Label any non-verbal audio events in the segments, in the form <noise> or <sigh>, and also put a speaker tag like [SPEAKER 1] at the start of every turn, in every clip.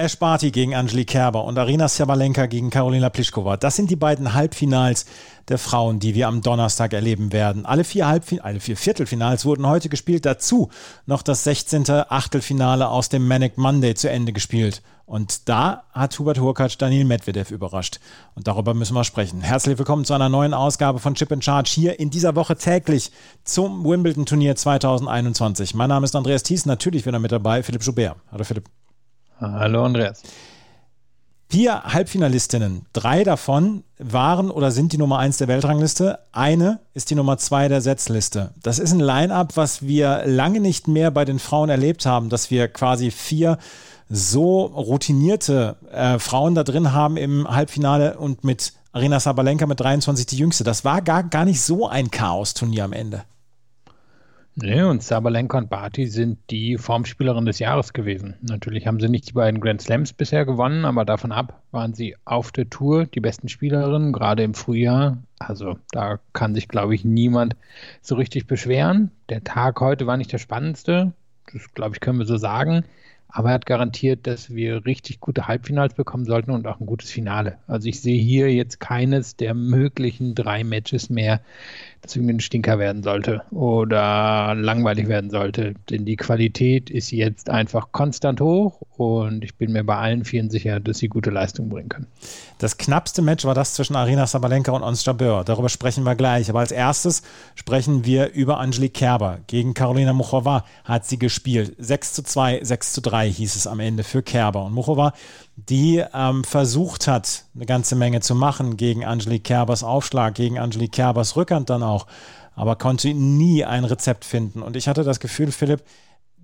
[SPEAKER 1] Ash Barty gegen Angelique Kerber und Arina Sabalenka gegen Karolina Pliskova. Das sind die beiden Halbfinals der Frauen, die wir am Donnerstag erleben werden. Alle vier, Halbfin alle vier Viertelfinals wurden heute gespielt. Dazu noch das 16. Achtelfinale aus dem Manic Monday zu Ende gespielt. Und da hat Hubert Hurkacz Daniel Medvedev überrascht. Und darüber müssen wir sprechen. Herzlich willkommen zu einer neuen Ausgabe von Chip and Charge hier in dieser Woche täglich zum Wimbledon-Turnier 2021. Mein Name ist Andreas Thies, natürlich wieder mit dabei, Philipp Joubert. Hallo Philipp.
[SPEAKER 2] Hallo Andreas.
[SPEAKER 1] Vier Halbfinalistinnen, drei davon waren oder sind die Nummer eins der Weltrangliste. Eine ist die Nummer zwei der Setzliste. Das ist ein Line-up, was wir lange nicht mehr bei den Frauen erlebt haben, dass wir quasi vier so routinierte äh, Frauen da drin haben im Halbfinale und mit Arena Sabalenka mit 23 die jüngste. Das war gar, gar nicht so ein Chaos-Turnier am Ende.
[SPEAKER 2] Nee, und Sabalenka und Barty sind die Formspielerin des Jahres gewesen. Natürlich haben sie nicht die beiden Grand Slams bisher gewonnen, aber davon ab waren sie auf der Tour die besten Spielerinnen, gerade im Frühjahr. Also da kann sich, glaube ich, niemand so richtig beschweren. Der Tag heute war nicht der spannendste. Das, glaube ich, können wir so sagen. Aber er hat garantiert, dass wir richtig gute Halbfinals bekommen sollten und auch ein gutes Finale. Also ich sehe hier jetzt keines der möglichen drei Matches mehr, das Stinker werden sollte oder langweilig werden sollte. Denn die Qualität ist jetzt einfach konstant hoch und ich bin mir bei allen vielen sicher, dass sie gute Leistung bringen können.
[SPEAKER 1] Das knappste Match war das zwischen Arina Sabalenka und Ons Jabeur. Darüber sprechen wir gleich. Aber als erstes sprechen wir über Angelique Kerber. Gegen Carolina Muchova hat sie gespielt. 6 zu 2, 6 zu 3 hieß es am Ende für Kerber. Und Muchova die ähm, versucht hat, eine ganze Menge zu machen gegen Angelique Kerbers Aufschlag, gegen Angelique Kerbers Rückhand dann auch, aber konnte nie ein Rezept finden. Und ich hatte das Gefühl, Philipp,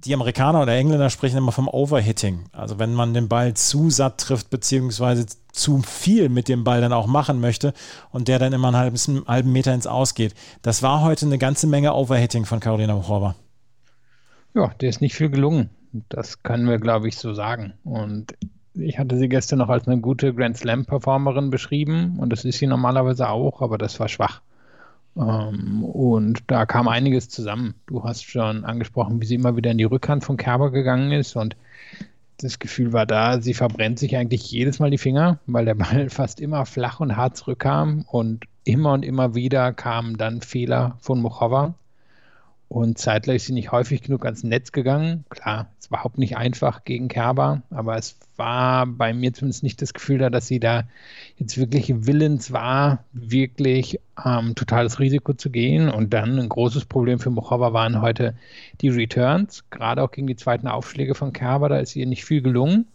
[SPEAKER 1] die Amerikaner oder Engländer sprechen immer vom Overhitting. Also wenn man den Ball zu satt trifft, beziehungsweise zu viel mit dem Ball dann auch machen möchte und der dann immer einen halben, einen halben Meter ins Ausgeht. Das war heute eine ganze Menge Overhitting von Carolina Muchova.
[SPEAKER 2] Ja, der ist nicht viel gelungen. Das können wir, glaube ich, so sagen. Und ich hatte sie gestern noch als eine gute Grand Slam-Performerin beschrieben und das ist sie normalerweise auch, aber das war schwach. Ähm, und da kam einiges zusammen. Du hast schon angesprochen, wie sie immer wieder in die Rückhand von Kerber gegangen ist und das Gefühl war da, sie verbrennt sich eigentlich jedes Mal die Finger, weil der Ball <laughs> fast immer flach und hart zurückkam und immer und immer wieder kamen dann Fehler von Mochova. Und zeitgleich sie nicht häufig genug ans Netz gegangen. Klar, es war überhaupt nicht einfach gegen Kerber, aber es war bei mir zumindest nicht das Gefühl da, dass sie da jetzt wirklich willens war, wirklich ähm, totales Risiko zu gehen. Und dann ein großes Problem für Mochova waren heute die Returns, gerade auch gegen die zweiten Aufschläge von Kerber, da ist ihr nicht viel gelungen.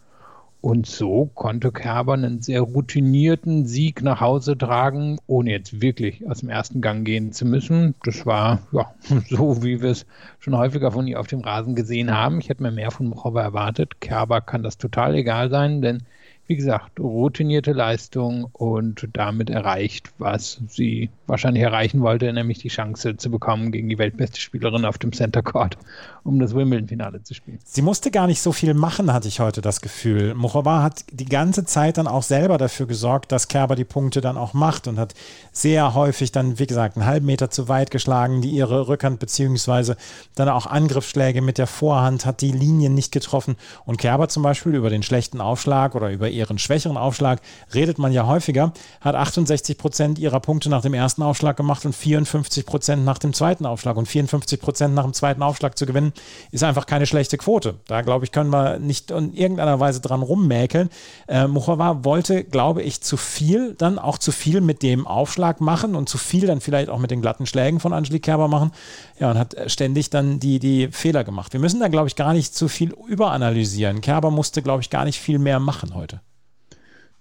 [SPEAKER 2] Und so konnte Kerber einen sehr routinierten Sieg nach Hause tragen, ohne jetzt wirklich aus dem ersten Gang gehen zu müssen. Das war ja, <laughs> so, wie wir es schon häufiger von ihr auf dem Rasen gesehen haben. Ich hätte mir mehr von Mochova erwartet. Kerber kann das total egal sein, denn wie gesagt, routinierte Leistung und damit erreicht, was sie wahrscheinlich erreichen wollte, nämlich die Chance zu bekommen, gegen die weltbeste Spielerin auf dem Center Court, um das Wimbledon-Finale zu spielen.
[SPEAKER 1] Sie musste gar nicht so viel machen, hatte ich heute das Gefühl. Muchova hat die ganze Zeit dann auch selber dafür gesorgt, dass Kerber die Punkte dann auch macht und hat sehr häufig dann, wie gesagt, einen halben Meter zu weit geschlagen, die ihre Rückhand beziehungsweise dann auch Angriffsschläge mit der Vorhand, hat die Linien nicht getroffen und Kerber zum Beispiel über den schlechten Aufschlag oder über ihren schwächeren Aufschlag redet man ja häufiger, hat 68 Prozent ihrer Punkte nach dem ersten Aufschlag gemacht und 54 Prozent nach dem zweiten Aufschlag. Und 54 Prozent nach dem zweiten Aufschlag zu gewinnen, ist einfach keine schlechte Quote. Da, glaube ich, können wir nicht in irgendeiner Weise dran rummäkeln. Äh, Muchova wollte, glaube ich, zu viel, dann auch zu viel mit dem Aufschlag machen und zu viel dann vielleicht auch mit den glatten Schlägen von Angelique Kerber machen. Ja, und hat ständig dann die, die Fehler gemacht. Wir müssen da, glaube ich, gar nicht zu viel überanalysieren. Kerber musste, glaube ich, gar nicht viel mehr machen heute.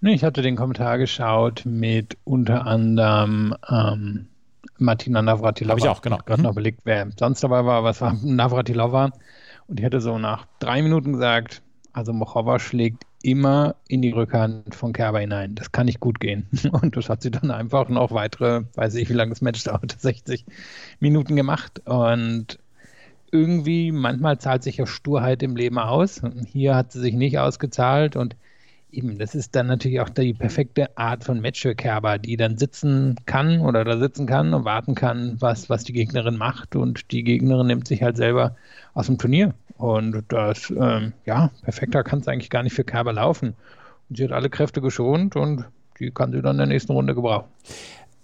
[SPEAKER 2] Ich hatte den Kommentar geschaut mit unter anderem ähm, Martina Navratilova.
[SPEAKER 1] Habe ich auch, genau.
[SPEAKER 2] gerade mhm. noch überlegt, wer sonst dabei war, was war <laughs> Navratilova. Und ich hatte so nach drei Minuten gesagt, also Mochova schlägt immer in die Rückhand von Kerber hinein. Das kann nicht gut gehen. <laughs> Und das hat sie dann einfach noch weitere, weiß ich, wie lange das Match dauert, <laughs> 60 Minuten gemacht. Und irgendwie, manchmal zahlt sich ja Sturheit im Leben aus. Und hier hat sie sich nicht ausgezahlt. Und Eben, das ist dann natürlich auch die perfekte Art von Match für Kerber, die dann sitzen kann oder da sitzen kann und warten kann, was, was die Gegnerin macht. Und die Gegnerin nimmt sich halt selber aus dem Turnier. Und das, ähm, ja, perfekter kann es eigentlich gar nicht für Kerber laufen. Und sie hat alle Kräfte geschont und die kann sie dann in der nächsten Runde gebrauchen.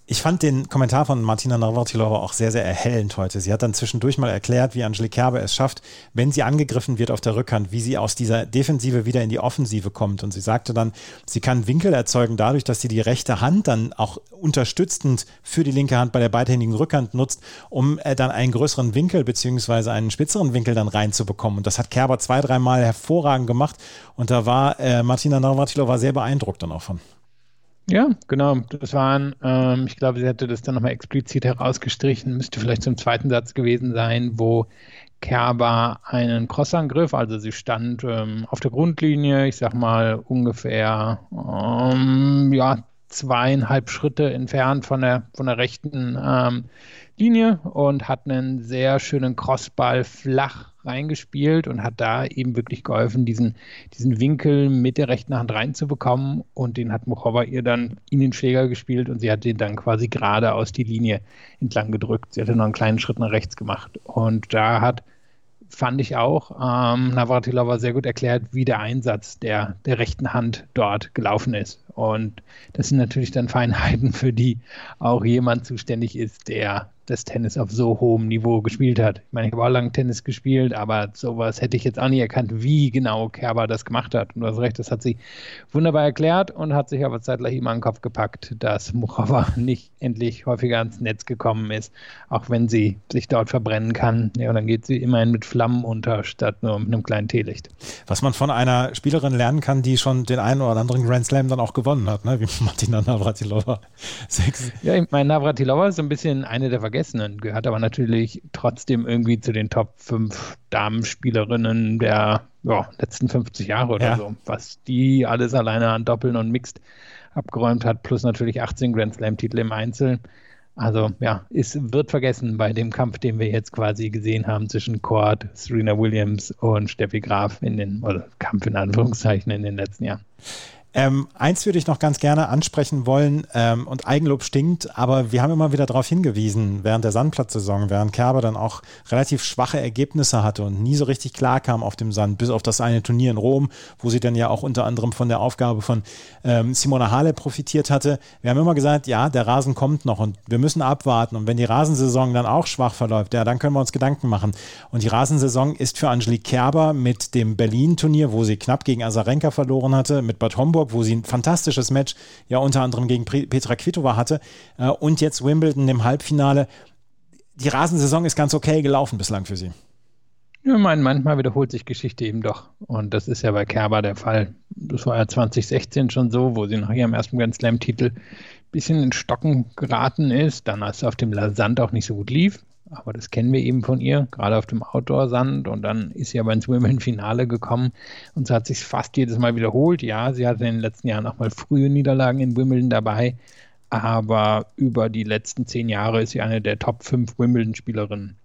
[SPEAKER 1] Ich fand den Kommentar von Martina Navratilova auch sehr, sehr erhellend heute. Sie hat dann zwischendurch mal erklärt, wie Angelique Kerber es schafft, wenn sie angegriffen wird auf der Rückhand, wie sie aus dieser Defensive wieder in die Offensive kommt. Und sie sagte dann, sie kann Winkel erzeugen dadurch, dass sie die rechte Hand dann auch unterstützend für die linke Hand bei der beidhändigen Rückhand nutzt, um äh, dann einen größeren Winkel beziehungsweise einen spitzeren Winkel dann reinzubekommen. Und das hat Kerber zwei, dreimal hervorragend gemacht. Und da war äh, Martina Navratilova sehr beeindruckt dann auch von.
[SPEAKER 2] Ja, genau. Das waren, ähm, ich glaube, sie hätte das dann nochmal explizit herausgestrichen, müsste vielleicht zum zweiten Satz gewesen sein, wo Kerber einen Crossangriff, also sie stand ähm, auf der Grundlinie, ich sag mal ungefähr ähm, ja, zweieinhalb Schritte entfernt von der, von der rechten ähm, Linie und hat einen sehr schönen Crossball flach reingespielt und hat da eben wirklich geholfen, diesen, diesen Winkel mit der rechten Hand reinzubekommen. Und den hat Mochova ihr dann in den Schläger gespielt und sie hat den dann quasi gerade aus die Linie entlang gedrückt. Sie hatte noch einen kleinen Schritt nach rechts gemacht. Und da hat fand ich auch, ähm, Navratilova sehr gut erklärt, wie der Einsatz der, der rechten Hand dort gelaufen ist. Und das sind natürlich dann Feinheiten, für die auch jemand zuständig ist, der das Tennis auf so hohem Niveau gespielt hat. Ich meine, ich habe auch lange Tennis gespielt, aber sowas hätte ich jetzt auch nie erkannt, wie genau Kerber das gemacht hat. Und du hast recht, das hat sie wunderbar erklärt und hat sich aber zeitgleich immer an den Kopf gepackt, dass Muchova <laughs> nicht endlich häufiger ans Netz gekommen ist, auch wenn sie sich dort verbrennen kann. Ja, und dann geht sie immerhin mit Flammen unter, statt nur mit einem kleinen Teelicht.
[SPEAKER 1] Was man von einer Spielerin lernen kann, die schon den einen oder anderen Grand Slam dann auch gewonnen hat, ne? wie <laughs> Martina Navratilova.
[SPEAKER 2] Ja, ich meine, Navratilova ist so ein bisschen eine der Vergessenen, gehört aber natürlich trotzdem irgendwie zu den Top 5 Damenspielerinnen der ja, letzten 50 Jahre oder ja. so. Was die alles alleine an Doppeln und Mixed abgeräumt hat, plus natürlich 18 Grand Slam-Titel im Einzel. Also ja, es wird vergessen bei dem Kampf, den wir jetzt quasi gesehen haben zwischen Cord, Serena Williams und Steffi Graf in den, oder Kampf in Anführungszeichen in den letzten Jahren.
[SPEAKER 1] Ähm, eins würde ich noch ganz gerne ansprechen wollen ähm, und Eigenlob stinkt, aber wir haben immer wieder darauf hingewiesen, während der Sandplatzsaison, während Kerber dann auch relativ schwache Ergebnisse hatte und nie so richtig klar kam auf dem Sand, bis auf das eine Turnier in Rom, wo sie dann ja auch unter anderem von der Aufgabe von ähm, Simona Hale profitiert hatte. Wir haben immer gesagt, ja, der Rasen kommt noch und wir müssen abwarten und wenn die Rasensaison dann auch schwach verläuft, ja, dann können wir uns Gedanken machen. Und die Rasensaison ist für Angelique Kerber mit dem Berlin-Turnier, wo sie knapp gegen Azarenka verloren hatte, mit Bad Homburg Hamburg, wo sie ein fantastisches Match ja unter anderem gegen Petra Kvitova hatte äh, und jetzt Wimbledon im Halbfinale. Die Rasensaison ist ganz okay gelaufen bislang für sie.
[SPEAKER 2] Ja, mein, manchmal wiederholt sich Geschichte eben doch. Und das ist ja bei Kerber der Fall. Das war ja 2016 schon so, wo sie nach ihrem ersten Grand Slam-Titel ein bisschen in Stocken geraten ist. Dann, als es auf dem Sand auch nicht so gut lief, aber das kennen wir eben von ihr, gerade auf dem Outdoor-Sand. Und dann ist sie aber ins Wimbledon-Finale gekommen und so hat sich fast jedes Mal wiederholt. Ja, sie hatte in den letzten Jahren auch mal frühe Niederlagen in Wimbledon dabei, aber über die letzten zehn Jahre ist sie eine der Top 5 Wimbledon-Spielerinnen.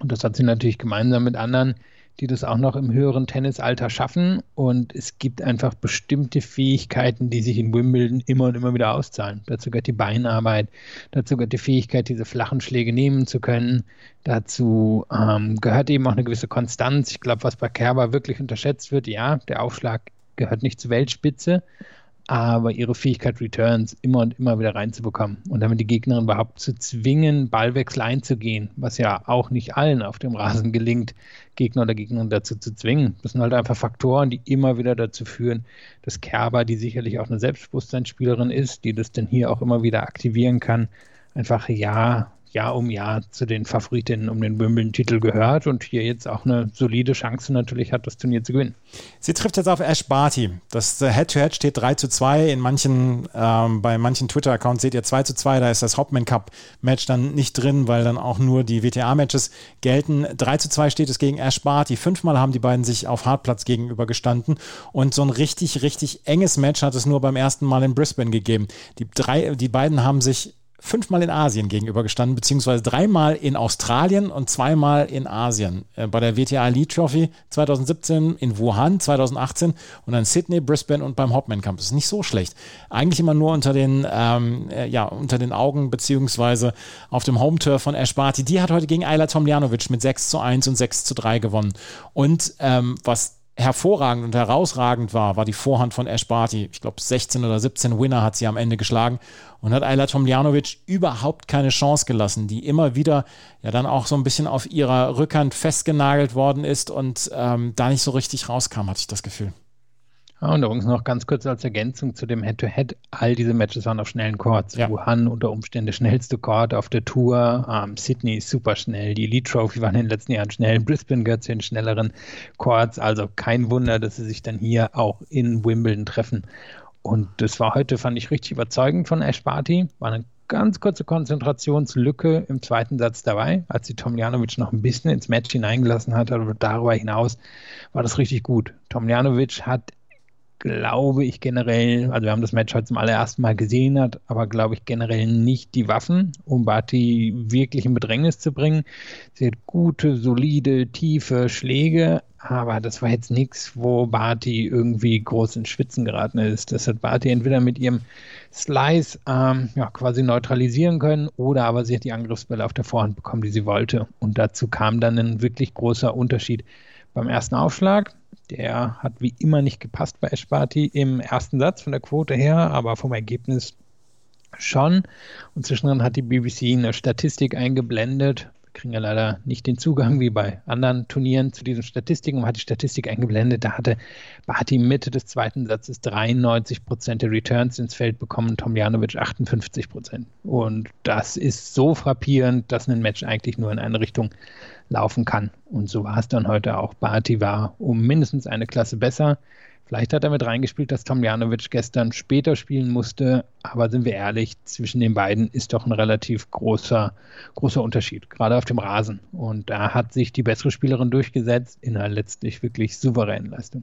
[SPEAKER 2] Und das hat sie natürlich gemeinsam mit anderen die das auch noch im höheren Tennisalter schaffen. Und es gibt einfach bestimmte Fähigkeiten, die sich in Wimbledon immer und immer wieder auszahlen. Dazu gehört die Beinarbeit, dazu gehört die Fähigkeit, diese flachen Schläge nehmen zu können. Dazu ähm, gehört eben auch eine gewisse Konstanz. Ich glaube, was bei Kerber wirklich unterschätzt wird, ja, der Aufschlag gehört nicht zur Weltspitze, aber ihre Fähigkeit, Returns immer und immer wieder reinzubekommen und damit die Gegnerin überhaupt zu zwingen, Ballwechsel einzugehen, was ja auch nicht allen auf dem Rasen gelingt, Gegner oder Gegnerin dazu zu zwingen. Das sind halt einfach Faktoren, die immer wieder dazu führen, dass Kerber, die sicherlich auch eine Selbstbewusstseinsspielerin ist, die das dann hier auch immer wieder aktivieren kann, einfach ja Jahr um Jahr zu den Favoritinnen um den Wimbledon-Titel gehört und hier jetzt auch eine solide Chance natürlich hat, das Turnier zu gewinnen.
[SPEAKER 1] Sie trifft jetzt auf Ash Barty. Das Head-to-Head -Head steht 3 zu 2. In manchen, ähm, bei manchen Twitter-Accounts seht ihr 2 zu 2. Da ist das Hauptman Cup-Match dann nicht drin, weil dann auch nur die WTA-Matches gelten. 3 zu 2 steht es gegen Ash Barty. Fünfmal haben die beiden sich auf Hartplatz gegenüber gestanden und so ein richtig, richtig enges Match hat es nur beim ersten Mal in Brisbane gegeben. Die, drei, die beiden haben sich fünfmal in Asien gegenübergestanden, beziehungsweise dreimal in Australien und zweimal in Asien. Äh, bei der WTA Elite Trophy 2017 in Wuhan, 2018 und dann Sydney, Brisbane und beim Hopman Cup. Das ist nicht so schlecht. Eigentlich immer nur unter den, ähm, äh, ja, unter den Augen, beziehungsweise auf dem Home-Turf von Ash Barty. Die hat heute gegen Ayla Tomljanovic mit 6 zu 1 und 6 zu 3 gewonnen. Und ähm, was hervorragend und herausragend war, war die Vorhand von Ash Barty. Ich glaube, 16 oder 17 Winner hat sie am Ende geschlagen und hat Ayla Tomljanovic überhaupt keine Chance gelassen, die immer wieder ja dann auch so ein bisschen auf ihrer Rückhand festgenagelt worden ist und ähm, da nicht so richtig rauskam, hatte ich das Gefühl.
[SPEAKER 2] Ja, und übrigens noch ganz kurz als Ergänzung zu dem Head-to-Head. -Head. All diese Matches waren auf schnellen Courts. Ja. Wuhan unter Umständen der schnellste Court auf der Tour. Ähm, Sydney ist super schnell. Die Elite Trophy waren in den letzten Jahren schnell. Brisbane gehört zu den schnelleren Courts. Also kein Wunder, dass sie sich dann hier auch in Wimbledon treffen. Und das war heute, fand ich, richtig überzeugend von Ash Barty. War eine ganz kurze Konzentrationslücke im zweiten Satz dabei, als sie Tomljanovic noch ein bisschen ins Match hineingelassen hat, aber darüber hinaus war das richtig gut. Tomljanovic hat glaube ich generell, also wir haben das Match heute zum allerersten Mal gesehen, hat aber glaube ich generell nicht die Waffen, um Barty wirklich in Bedrängnis zu bringen. Sie hat gute, solide, tiefe Schläge, aber das war jetzt nichts, wo Barty irgendwie groß ins Schwitzen geraten ist. Das hat Barty entweder mit ihrem Slice ähm, ja, quasi neutralisieren können oder aber sie hat die Angriffsbälle auf der Vorhand bekommen, die sie wollte. Und dazu kam dann ein wirklich großer Unterschied beim ersten Aufschlag. Der hat wie immer nicht gepasst bei Esparti im ersten Satz von der Quote her, aber vom Ergebnis schon. Und zwischendrin hat die BBC eine Statistik eingeblendet. Kriegen ja leider nicht den Zugang wie bei anderen Turnieren zu diesen Statistiken. Man hat die Statistik eingeblendet. Da hatte Barty Mitte des zweiten Satzes 93 Prozent der Returns ins Feld bekommen, Tomjanovic 58 Prozent. Und das ist so frappierend, dass ein Match eigentlich nur in eine Richtung laufen kann. Und so war es dann heute auch. Barty war um mindestens eine Klasse besser. Vielleicht hat er mit reingespielt, dass Tomljanovic gestern später spielen musste, aber sind wir ehrlich, zwischen den beiden ist doch ein relativ großer, großer Unterschied, gerade auf dem Rasen. Und da hat sich die bessere Spielerin durchgesetzt in einer letztlich wirklich souveränen Leistung.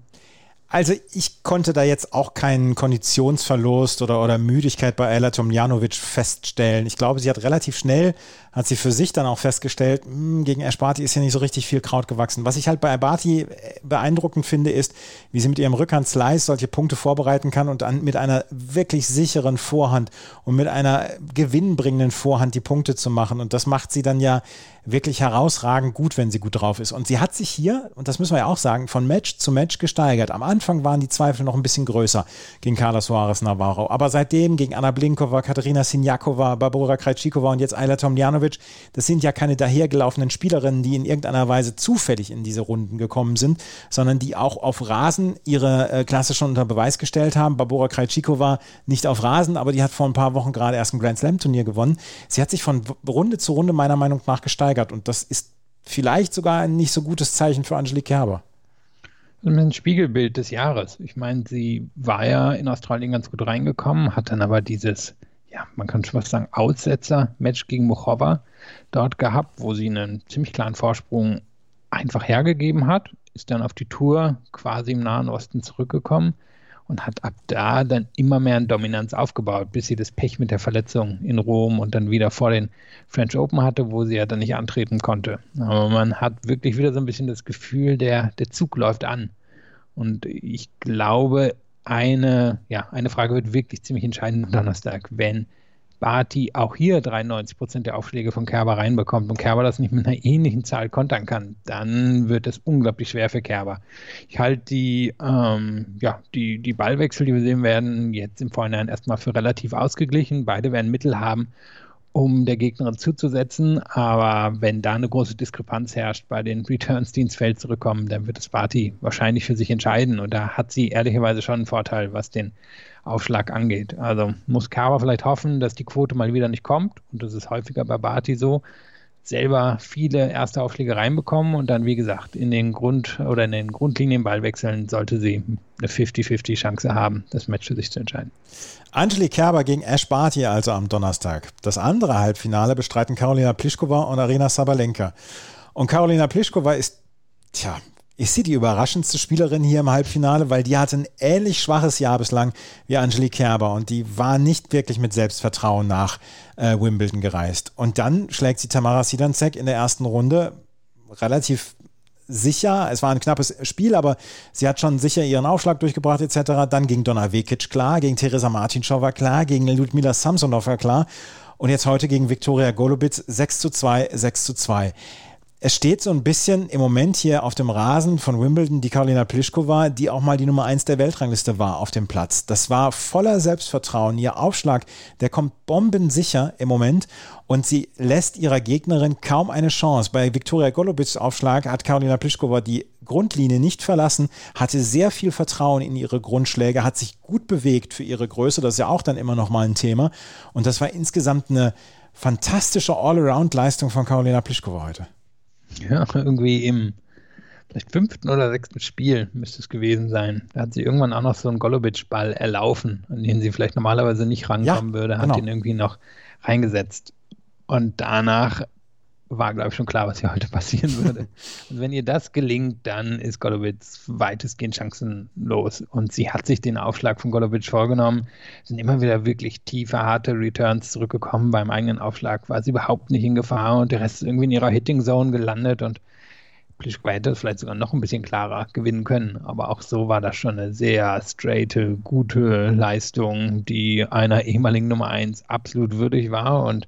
[SPEAKER 1] Also ich konnte da jetzt auch keinen Konditionsverlust oder, oder Müdigkeit bei Ella Tomjanovic feststellen. Ich glaube, sie hat relativ schnell hat sie für sich dann auch festgestellt, mh, hm, gegen Ashbati ist ja nicht so richtig viel Kraut gewachsen. Was ich halt bei Ashbati äh, beeindruckend finde, ist, wie sie mit ihrem Rückhand-Slice solche Punkte vorbereiten kann und dann mit einer wirklich sicheren Vorhand und mit einer gewinnbringenden Vorhand die Punkte zu machen. Und das macht sie dann ja wirklich herausragend gut, wenn sie gut drauf ist. Und sie hat sich hier, und das müssen wir ja auch sagen, von Match zu Match gesteigert. Am Anfang waren die Zweifel noch ein bisschen größer gegen Carla Suarez Navarro. Aber seitdem gegen Anna Blinkova, Katharina Sinjakova, Barbara Krejcikova und jetzt Ayla Tomljanovic das sind ja keine dahergelaufenen Spielerinnen, die in irgendeiner Weise zufällig in diese Runden gekommen sind, sondern die auch auf Rasen ihre äh, Klasse schon unter Beweis gestellt haben. Barbora Krejcikova nicht auf Rasen, aber die hat vor ein paar Wochen gerade erst ein Grand Slam Turnier gewonnen. Sie hat sich von Runde zu Runde meiner Meinung nach gesteigert und das ist vielleicht sogar ein nicht so gutes Zeichen für Angelique Kerber
[SPEAKER 2] ein Spiegelbild des Jahres. Ich meine, sie war ja in Australien ganz gut reingekommen, hat dann aber dieses ja, man kann schon was sagen, Aussetzer-Match gegen Muchova dort gehabt, wo sie einen ziemlich kleinen Vorsprung einfach hergegeben hat, ist dann auf die Tour quasi im Nahen Osten zurückgekommen und hat ab da dann immer mehr an Dominanz aufgebaut, bis sie das Pech mit der Verletzung in Rom und dann wieder vor den French Open hatte, wo sie ja dann nicht antreten konnte. Aber man hat wirklich wieder so ein bisschen das Gefühl, der, der Zug läuft an. Und ich glaube, eine, ja, eine Frage wird wirklich ziemlich entscheidend am Donnerstag, wenn Barty auch hier 93 Prozent der Aufschläge von Kerber reinbekommt und Kerber das nicht mit einer ähnlichen Zahl kontern kann, dann wird es unglaublich schwer für Kerber. Ich halte die, ähm, ja, die, die Ballwechsel, die wir sehen werden, jetzt im Vorhinein erstmal für relativ ausgeglichen. Beide werden Mittel haben, um der Gegnerin zuzusetzen. Aber wenn da eine große Diskrepanz herrscht bei den Returns, die ins Feld zurückkommen, dann wird das Party wahrscheinlich für sich entscheiden. Und da hat sie ehrlicherweise schon einen Vorteil, was den Aufschlag angeht. Also muss Kawa vielleicht hoffen, dass die Quote mal wieder nicht kommt. Und das ist häufiger bei Barty so selber viele erste Aufschläge reinbekommen und dann, wie gesagt, in den Grund- oder in den Grundlinienballwechseln sollte sie eine 50-50 Chance haben, das Match für sich zu entscheiden.
[SPEAKER 1] Angelique Kerber gegen Ash Barty also am Donnerstag. Das andere Halbfinale bestreiten Karolina Pliskova und Arena Sabalenka. Und Karolina Pliskova ist, tja, ist sie die überraschendste Spielerin hier im Halbfinale, weil die hatte ein ähnlich schwaches Jahr bislang wie Angelique Kerber und die war nicht wirklich mit Selbstvertrauen nach äh, Wimbledon gereist. Und dann schlägt sie Tamara Sidancek in der ersten Runde relativ sicher. Es war ein knappes Spiel, aber sie hat schon sicher ihren Aufschlag durchgebracht etc. Dann gegen Donna Vekic klar, gegen Teresa Martinschow war klar, gegen Ludmila Samsonov war klar und jetzt heute gegen Viktoria Golubitz 6 zu 2, 6 zu 2 es steht so ein bisschen im Moment hier auf dem Rasen von Wimbledon die Karolina Pliskova, die auch mal die Nummer 1 der Weltrangliste war, auf dem Platz. Das war voller Selbstvertrauen. Ihr Aufschlag, der kommt bombensicher im Moment und sie lässt ihrer Gegnerin kaum eine Chance. Bei Viktoria Golubits Aufschlag hat Karolina Pliskova die Grundlinie nicht verlassen, hatte sehr viel Vertrauen in ihre Grundschläge, hat sich gut bewegt für ihre Größe. Das ist ja auch dann immer noch mal ein Thema. Und das war insgesamt eine fantastische All-Around-Leistung von Karolina Pliskova heute.
[SPEAKER 2] Ja, irgendwie im vielleicht fünften oder sechsten Spiel müsste es gewesen sein. Da hat sie irgendwann auch noch so einen Golobic-Ball erlaufen, an den sie vielleicht normalerweise nicht rankommen ja, würde, hat genau. ihn irgendwie noch reingesetzt. Und danach war, glaube ich, schon klar, was hier heute <laughs> passieren würde. Und wenn ihr das gelingt, dann ist Golowitz weitestgehend chancenlos. Und sie hat sich den Aufschlag von Golowitz vorgenommen, sind immer wieder wirklich tiefe, harte Returns zurückgekommen. Beim eigenen Aufschlag war sie überhaupt nicht in Gefahr und der Rest ist irgendwie in ihrer Hitting Zone gelandet und Plischko hätte es vielleicht sogar noch ein bisschen klarer gewinnen können. Aber auch so war das schon eine sehr straighte, gute Leistung, die einer ehemaligen Nummer 1 absolut würdig war und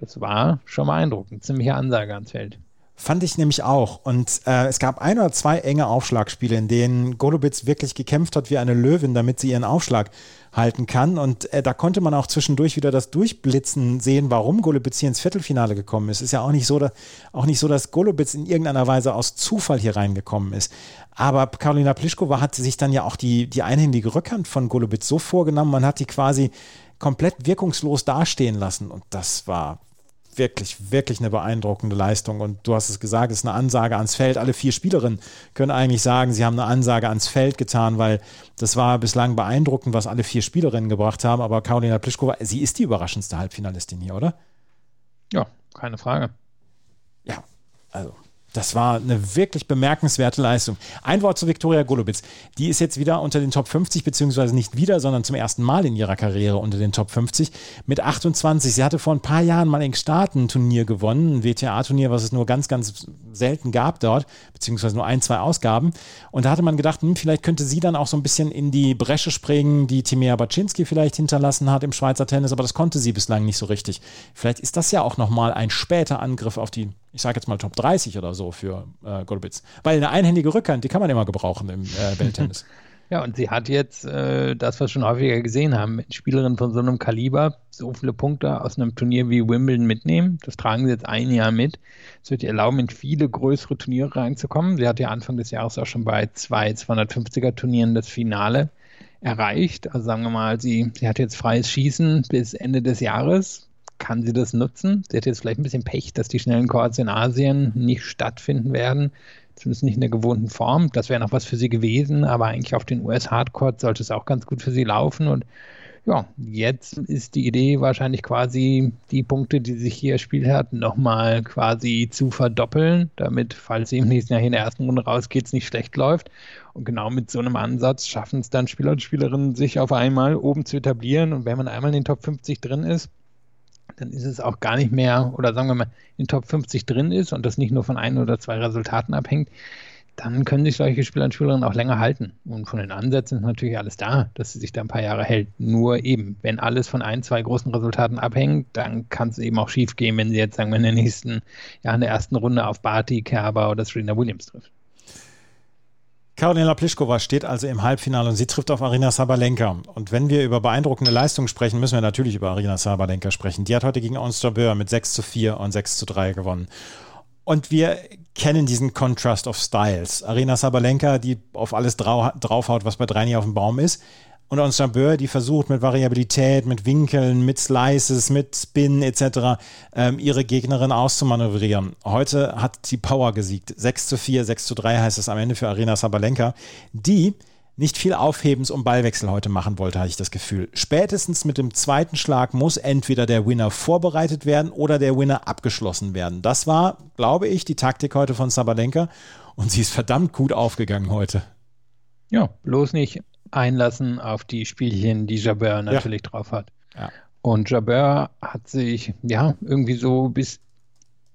[SPEAKER 2] das war schon beeindruckend. Ziemliche Ansage ans Feld.
[SPEAKER 1] Fand ich nämlich auch. Und äh, es gab ein oder zwei enge Aufschlagspiele, in denen Golubitz wirklich gekämpft hat wie eine Löwin, damit sie ihren Aufschlag halten kann. Und äh, da konnte man auch zwischendurch wieder das Durchblitzen sehen, warum Golubitz hier ins Viertelfinale gekommen ist. Ist ja auch nicht so, dass, auch nicht so, dass Golubitz in irgendeiner Weise aus Zufall hier reingekommen ist. Aber Karolina Pliskova hat sich dann ja auch die, die einhändige Rückhand von Golubitz so vorgenommen, man hat die quasi komplett wirkungslos dastehen lassen. Und das war wirklich, wirklich eine beeindruckende Leistung. Und du hast es gesagt, es ist eine Ansage ans Feld. Alle vier Spielerinnen können eigentlich sagen, sie haben eine Ansage ans Feld getan, weil das war bislang beeindruckend, was alle vier Spielerinnen gebracht haben. Aber Karolina Pliskova, sie ist die überraschendste Halbfinalistin hier, oder?
[SPEAKER 2] Ja, keine Frage.
[SPEAKER 1] Ja, also das war eine wirklich bemerkenswerte Leistung. Ein Wort zu Viktoria Golubitz. Die ist jetzt wieder unter den Top 50, beziehungsweise nicht wieder, sondern zum ersten Mal in ihrer Karriere unter den Top 50 mit 28. Sie hatte vor ein paar Jahren mal in Staaten ein Turnier gewonnen, ein WTA-Turnier, was es nur ganz, ganz selten gab dort, beziehungsweise nur ein, zwei Ausgaben. Und da hatte man gedacht, hm, vielleicht könnte sie dann auch so ein bisschen in die Bresche springen, die Timea Baczynski vielleicht hinterlassen hat im Schweizer Tennis, aber das konnte sie bislang nicht so richtig. Vielleicht ist das ja auch nochmal ein später Angriff auf die ich sage jetzt mal Top 30 oder so für äh, Golubitz. Weil eine einhändige Rückhand, die kann man immer gebrauchen im äh, Welttennis. <laughs>
[SPEAKER 2] Ja, und sie hat jetzt äh, das, was wir schon häufiger gesehen haben, mit Spielerinnen von so einem Kaliber so viele Punkte aus einem Turnier wie Wimbledon mitnehmen. Das tragen sie jetzt ein Jahr mit. Es wird ihr erlauben, in viele größere Turniere reinzukommen. Sie hat ja Anfang des Jahres auch schon bei zwei 250er Turnieren das Finale erreicht. Also sagen wir mal, sie, sie hat jetzt freies Schießen bis Ende des Jahres kann sie das nutzen. Sie hat jetzt vielleicht ein bisschen Pech, dass die schnellen Chords in Asien nicht stattfinden werden, zumindest nicht in der gewohnten Form. Das wäre noch was für sie gewesen, aber eigentlich auf den US-Hardcourt sollte es auch ganz gut für sie laufen und ja, jetzt ist die Idee wahrscheinlich quasi die Punkte, die sich hier erspielt hat, nochmal quasi zu verdoppeln, damit, falls sie im nächsten Jahr hier in der ersten Runde rausgeht, es nicht schlecht läuft. Und genau mit so einem Ansatz schaffen es dann Spieler und Spielerinnen, sich auf einmal oben zu etablieren. Und wenn man einmal in den Top 50 drin ist, dann ist es auch gar nicht mehr, oder sagen wir mal, in Top 50 drin ist und das nicht nur von ein oder zwei Resultaten abhängt, dann können sich solche Spieler und Spielerinnen auch länger halten. Und von den Ansätzen ist natürlich alles da, dass sie sich da ein paar Jahre hält. Nur eben, wenn alles von ein, zwei großen Resultaten abhängt, dann kann es eben auch schief gehen, wenn sie jetzt, sagen wir, in der nächsten, ja, in der ersten Runde auf Barty, Kerber oder Serena Williams trifft.
[SPEAKER 1] Karolina Pliskova steht also im Halbfinale und sie trifft auf Arina Sabalenka. Und wenn wir über beeindruckende Leistungen sprechen, müssen wir natürlich über Arina Sabalenka sprechen. Die hat heute gegen Ons Jabeur mit 6 zu 4 und 6 zu 3 gewonnen. Und wir kennen diesen Contrast of Styles. Arina Sabalenka, die auf alles draufhaut, was bei drei nie auf dem Baum ist, und Jabeur, die versucht mit Variabilität, mit Winkeln, mit Slices, mit Spin etc. Ähm, ihre Gegnerin auszumanövrieren. Heute hat die Power gesiegt. 6 zu 4, 6 zu 3 heißt es am Ende für Arena Sabalenka, die nicht viel Aufhebens um Ballwechsel heute machen wollte, hatte ich das Gefühl. Spätestens mit dem zweiten Schlag muss entweder der Winner vorbereitet werden oder der Winner abgeschlossen werden. Das war, glaube ich, die Taktik heute von Sabalenka und sie ist verdammt gut aufgegangen heute.
[SPEAKER 2] Ja, bloß nicht einlassen auf die Spielchen, die Jabeur natürlich ja. drauf hat. Ja. Und Jabeur hat sich ja irgendwie so bis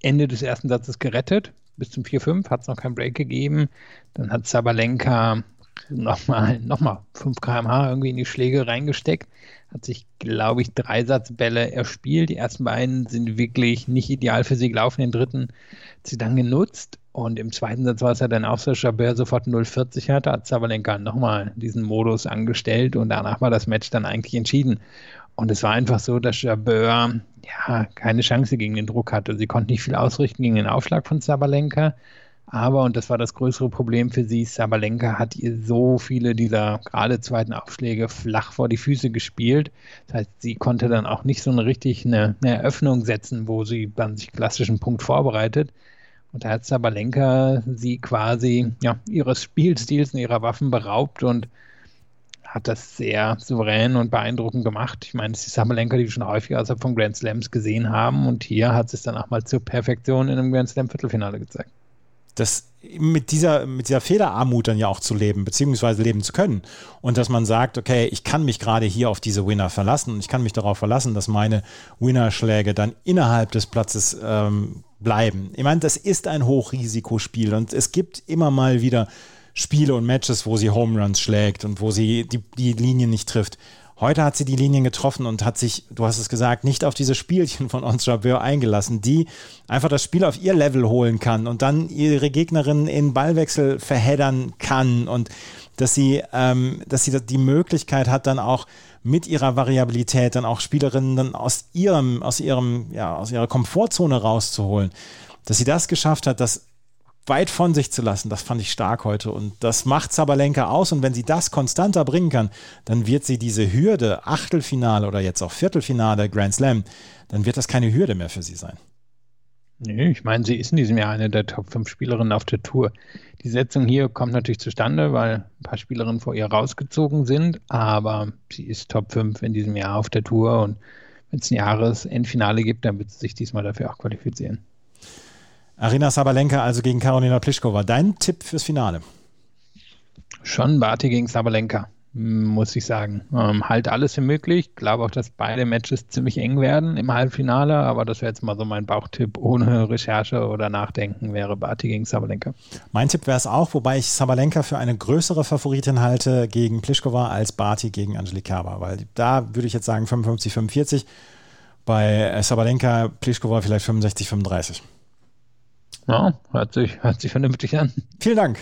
[SPEAKER 2] Ende des ersten Satzes gerettet. Bis zum 4-5 hat es noch keinen Break gegeben. Dann hat Sabalenka nochmal noch mal 5 km/h irgendwie in die Schläge reingesteckt. Hat sich, glaube ich, drei Satzbälle erspielt. Die ersten beiden sind wirklich nicht ideal für sie gelaufen. Den dritten hat sie dann genutzt. Und im zweiten Satz war es ja dann auch so, Chabert sofort 0,40 hatte, hat Sabalenka nochmal diesen Modus angestellt und danach war das Match dann eigentlich entschieden. Und es war einfach so, dass Jabeur ja keine Chance gegen den Druck hatte. Sie konnte nicht viel ausrichten gegen den Aufschlag von Sabalenka. Aber, und das war das größere Problem für sie, Sabalenka hat ihr so viele dieser gerade zweiten Aufschläge flach vor die Füße gespielt. Das heißt, sie konnte dann auch nicht so eine richtig eine, eine Eröffnung setzen, wo sie dann sich klassischen Punkt vorbereitet. Und da hat Sabalenka sie quasi ja, ihres Spielstils und ihrer Waffen beraubt und hat das sehr souverän und beeindruckend gemacht. Ich meine, es ist Sabalenka, die wir schon häufiger außerhalb von Grand Slams gesehen haben. Und hier hat es dann auch mal zur Perfektion in einem Grand Slam Viertelfinale gezeigt.
[SPEAKER 1] Das mit dieser, mit dieser Fehlerarmut dann ja auch zu leben, beziehungsweise leben zu können. Und dass man sagt, okay, ich kann mich gerade hier auf diese Winner verlassen und ich kann mich darauf verlassen, dass meine Winnerschläge dann innerhalb des Platzes ähm, bleiben. Ich meine, das ist ein Hochrisikospiel und es gibt immer mal wieder Spiele und Matches, wo sie Home Runs schlägt und wo sie die, die Linien nicht trifft. Heute hat sie die Linien getroffen und hat sich, du hast es gesagt, nicht auf diese Spielchen von Ons Jabeur eingelassen, die einfach das Spiel auf ihr Level holen kann und dann ihre Gegnerin in Ballwechsel verheddern kann und dass sie, ähm, dass sie die Möglichkeit hat, dann auch mit ihrer Variabilität dann auch Spielerinnen dann aus ihrem, aus ihrem, ja, aus ihrer Komfortzone rauszuholen. Dass sie das geschafft hat, das weit von sich zu lassen, das fand ich stark heute. Und das macht Zabalenka aus. Und wenn sie das konstanter bringen kann, dann wird sie diese Hürde, Achtelfinale oder jetzt auch Viertelfinale Grand Slam, dann wird das keine Hürde mehr für sie sein.
[SPEAKER 2] Nee, ich meine, sie ist in diesem Jahr eine der Top 5 Spielerinnen auf der Tour. Die Setzung hier kommt natürlich zustande, weil ein paar Spielerinnen vor ihr rausgezogen sind, aber sie ist Top 5 in diesem Jahr auf der Tour und wenn es ein Jahresendfinale gibt, dann wird sie sich diesmal dafür auch qualifizieren.
[SPEAKER 1] Arina Sabalenka also gegen Karolina Pliskova. Dein Tipp fürs Finale?
[SPEAKER 2] Schon Barty gegen Sabalenka, muss ich sagen. Ähm, halt alles für möglich. Ich glaube auch, dass beide Matches ziemlich eng werden im Halbfinale, aber das wäre jetzt mal so mein Bauchtipp ohne Recherche oder Nachdenken, wäre Barty gegen Sabalenka.
[SPEAKER 1] Mein Tipp wäre es auch, wobei ich Sabalenka für eine größere Favoritin halte gegen Pliskova als Barty gegen Angelique Kerber, weil da würde ich jetzt sagen 55, 45. Bei Sabalenka, Pliskova vielleicht 65, 35.
[SPEAKER 2] Ja, hört sich, hört sich vernünftig an.
[SPEAKER 1] Vielen Dank.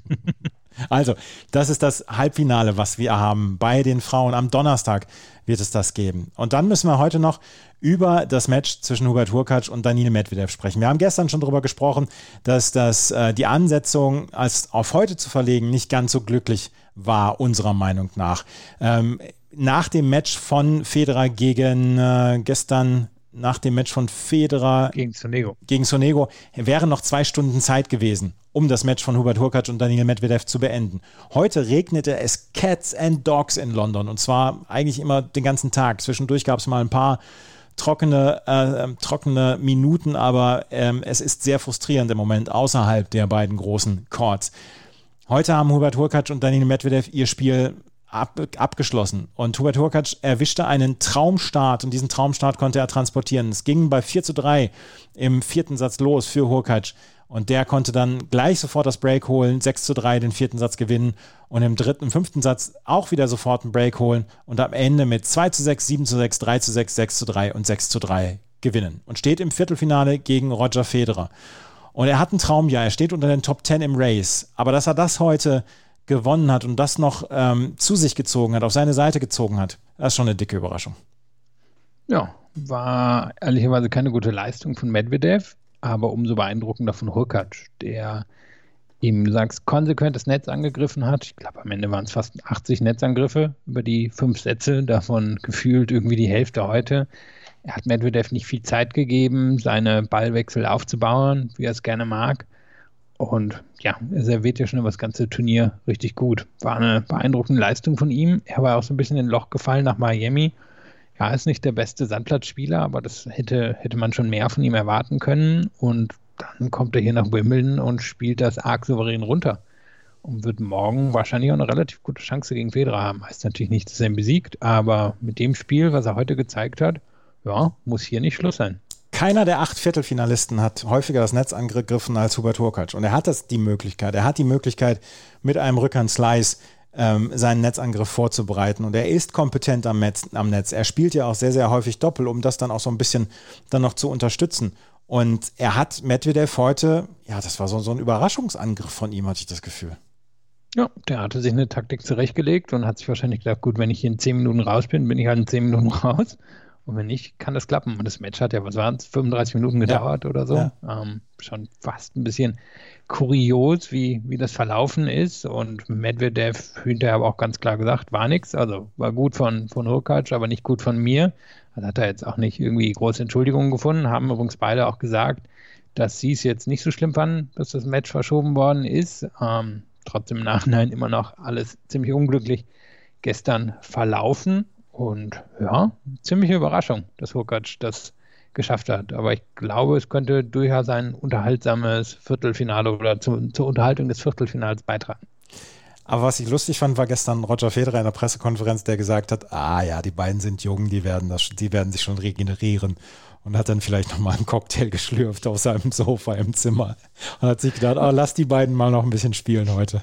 [SPEAKER 1] <laughs> also, das ist das Halbfinale, was wir haben bei den Frauen. Am Donnerstag wird es das geben. Und dann müssen wir heute noch über das Match zwischen Hubert Hurkacz und Daniel Medvedev sprechen. Wir haben gestern schon darüber gesprochen, dass das, äh, die Ansetzung als auf heute zu verlegen nicht ganz so glücklich war, unserer Meinung nach. Ähm, nach dem Match von Federer gegen äh, gestern nach dem Match von Federer
[SPEAKER 2] gegen Sonego.
[SPEAKER 1] gegen Sonego wären noch zwei Stunden Zeit gewesen, um das Match von Hubert Hurkacz und Daniel Medvedev zu beenden. Heute regnete es Cats and Dogs in London und zwar eigentlich immer den ganzen Tag. Zwischendurch gab es mal ein paar trockene, äh, ähm, trockene Minuten, aber ähm, es ist sehr frustrierend im Moment außerhalb der beiden großen Courts. Heute haben Hubert Hurkacz und Daniel Medvedev ihr Spiel ab, abgeschlossen. Und Hubert Hurkacz erwischte einen Traumstart und diesen Traumstart konnte er transportieren. Es ging bei 4 zu 3 im vierten Satz los für Hurkacz. Und der konnte dann gleich sofort das Break holen, 6 zu 3 den vierten Satz gewinnen und im dritten, fünften Satz auch wieder sofort einen Break holen und am Ende mit 2 zu 6, 7 zu 6, 3 zu 6, 6 zu 3 und 6 zu 3 gewinnen. Und steht im Viertelfinale gegen Roger Federer. Und er hat ein Traumjahr, er steht unter den Top 10 im Race. Aber dass er das heute gewonnen hat und das noch ähm, zu sich gezogen hat, auf seine Seite gezogen hat, das ist schon eine dicke Überraschung.
[SPEAKER 2] Ja, war ehrlicherweise keine gute Leistung von Medvedev, aber umso beeindruckender von Hurkacz, der ihm sagst, konsequent das Netz angegriffen hat. Ich glaube, am Ende waren es fast 80 Netzangriffe über die fünf Sätze, davon gefühlt irgendwie die Hälfte heute. Er hat Medvedev nicht viel Zeit gegeben, seine Ballwechsel aufzubauen, wie er es gerne mag. Und ja, er serviert ja schon über das ganze Turnier richtig gut. War eine beeindruckende Leistung von ihm. Er war auch so ein bisschen in ein Loch gefallen nach Miami. Ja, ist nicht der beste Sandplatzspieler, aber das hätte, hätte man schon mehr von ihm erwarten können. Und dann kommt er hier nach Wimbledon und spielt das arg souverän runter. Und wird morgen wahrscheinlich auch eine relativ gute Chance gegen Federer haben. Heißt natürlich nicht, dass er ihn besiegt, aber mit dem Spiel, was er heute gezeigt hat, ja, muss hier nicht Schluss sein.
[SPEAKER 1] Keiner der acht Viertelfinalisten hat häufiger das Netz angegriffen als Hubert Hurkacz. Und er hat das die Möglichkeit. Er hat die Möglichkeit, mit einem Rückhand-Slice ähm, seinen Netzangriff vorzubereiten. Und er ist kompetent am Netz, am Netz. Er spielt ja auch sehr, sehr häufig Doppel, um das dann auch so ein bisschen dann noch zu unterstützen. Und er hat Medvedev heute, ja, das war so, so ein Überraschungsangriff von ihm, hatte ich das Gefühl.
[SPEAKER 2] Ja, der hatte sich eine Taktik zurechtgelegt und hat sich wahrscheinlich gedacht, gut, wenn ich hier in 10 Minuten raus bin, bin ich halt in 10 Minuten raus. Und wenn nicht, kann das klappen. Und das Match hat ja, was waren es, 35 Minuten gedauert ja. oder so. Ja. Ähm, schon fast ein bisschen kurios, wie, wie das verlaufen ist. Und Medvedev hinterher aber auch ganz klar gesagt, war nichts. Also war gut von, von Hurkacz, aber nicht gut von mir. Also hat er jetzt auch nicht irgendwie große Entschuldigungen gefunden. Haben übrigens beide auch gesagt, dass sie es jetzt nicht so schlimm fanden, dass das Match verschoben worden ist. Ähm, trotzdem im Nachhinein immer noch alles ziemlich unglücklich gestern verlaufen. Und ja, ziemliche Überraschung, dass Hurkacz das geschafft hat. Aber ich glaube, es könnte durchaus ein unterhaltsames Viertelfinale oder zu, zur Unterhaltung des Viertelfinals beitragen.
[SPEAKER 1] Aber was ich lustig fand, war gestern Roger Federer in der Pressekonferenz, der gesagt hat, ah ja, die beiden sind jung, die werden, das, die werden sich schon regenerieren. Und hat dann vielleicht nochmal einen Cocktail geschlürft auf seinem Sofa im Zimmer. Und hat sich gedacht, oh, lass die beiden mal noch ein bisschen spielen heute.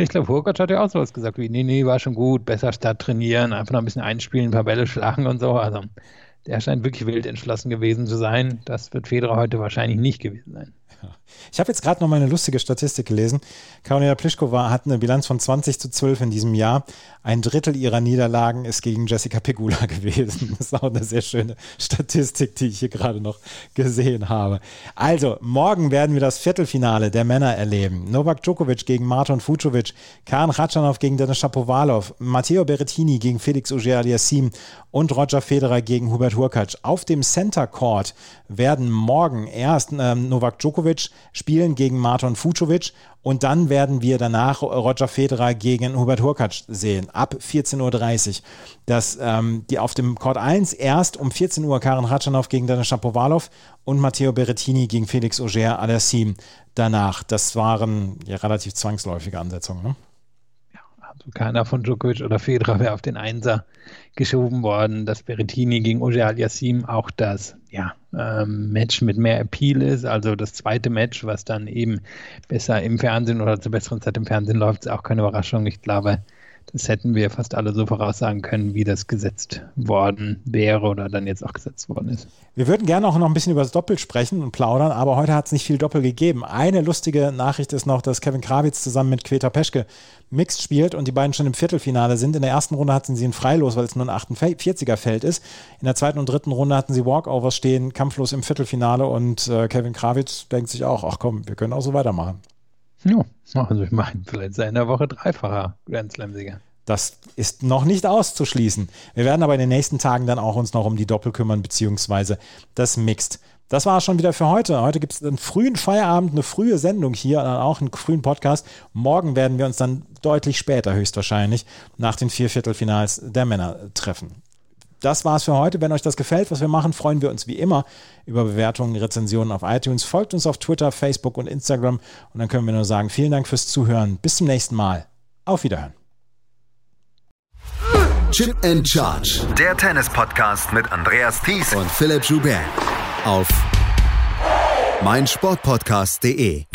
[SPEAKER 2] Ich glaube, Hurkacz hat ja auch sowas gesagt wie, nee, nee, war schon gut, besser statt trainieren, einfach noch ein bisschen einspielen, ein paar Bälle schlagen und so. Also der scheint wirklich wild entschlossen gewesen zu sein. Das wird Federer heute wahrscheinlich nicht gewesen sein.
[SPEAKER 1] Ich habe jetzt gerade noch mal eine lustige Statistik gelesen. Karolina Pliskova hat eine Bilanz von 20 zu 12 in diesem Jahr. Ein Drittel ihrer Niederlagen ist gegen Jessica Pegula <laughs> gewesen. Das ist auch eine sehr schöne Statistik, die ich hier gerade noch gesehen habe. Also, morgen werden wir das Viertelfinale der Männer erleben. Novak Djokovic gegen Marton Fucovic, Karen Ratschanow gegen Denis Shapovalov, Matteo Berrettini gegen Felix Auger-Aliassime und Roger Federer gegen Hubert Hurkacz. Auf dem Center Court werden morgen erst ähm, Novak Djokovic spielen gegen Marton Fucovic und dann werden wir danach Roger Federer gegen Hubert Hurkacz sehen, ab 14.30 Uhr. Das, ähm, die auf dem Court 1 erst um 14 Uhr Karen Ratschanow gegen Denis Shapovalov und Matteo Berrettini gegen Felix Auger-Aliassime danach. Das waren ja relativ zwangsläufige Ansetzungen. Ne?
[SPEAKER 2] Also keiner von Djokovic oder Federer wäre auf den Einser geschoben worden, dass Berrettini gegen Oje Aliassim auch das ja, ähm, Match mit mehr Appeal ist, also das zweite Match, was dann eben besser im Fernsehen oder zur besseren Zeit im Fernsehen läuft, ist auch keine Überraschung. Ich glaube, das hätten wir fast alle so voraussagen können, wie das gesetzt worden wäre oder dann jetzt auch gesetzt worden ist.
[SPEAKER 1] Wir würden gerne auch noch ein bisschen über das Doppel sprechen und plaudern, aber heute hat es nicht viel Doppel gegeben. Eine lustige Nachricht ist noch, dass Kevin Krawitz zusammen mit Queta Peschke Mixed spielt und die beiden schon im Viertelfinale sind. In der ersten Runde hatten sie ein Freilos, weil es nur ein 48er-Feld ist. In der zweiten und dritten Runde hatten sie Walkovers stehen, kampflos im Viertelfinale und äh, Kevin Krawitz denkt sich auch, ach komm, wir können auch so weitermachen.
[SPEAKER 2] Ja, also ich meine, vielleicht sei in der Woche dreifacher Grand Slam-Sieger.
[SPEAKER 1] Das ist noch nicht auszuschließen. Wir werden aber in den nächsten Tagen dann auch uns noch um die Doppel kümmern, beziehungsweise das Mixed. Das war schon wieder für heute. Heute gibt es einen frühen Feierabend, eine frühe Sendung hier, dann auch einen frühen Podcast. Morgen werden wir uns dann deutlich später höchstwahrscheinlich nach den vier Viertelfinals der Männer treffen. Das war's für heute. Wenn euch das gefällt, was wir machen, freuen wir uns wie immer über Bewertungen, Rezensionen auf iTunes. Folgt uns auf Twitter, Facebook und Instagram. Und dann können wir nur sagen, vielen Dank fürs Zuhören. Bis zum nächsten Mal. Auf Wiederhören.
[SPEAKER 3] Chip and Charge.
[SPEAKER 4] Der Tennis-Podcast mit Andreas Thies
[SPEAKER 3] und Philipp Joubert. Auf meinsportpodcast.de.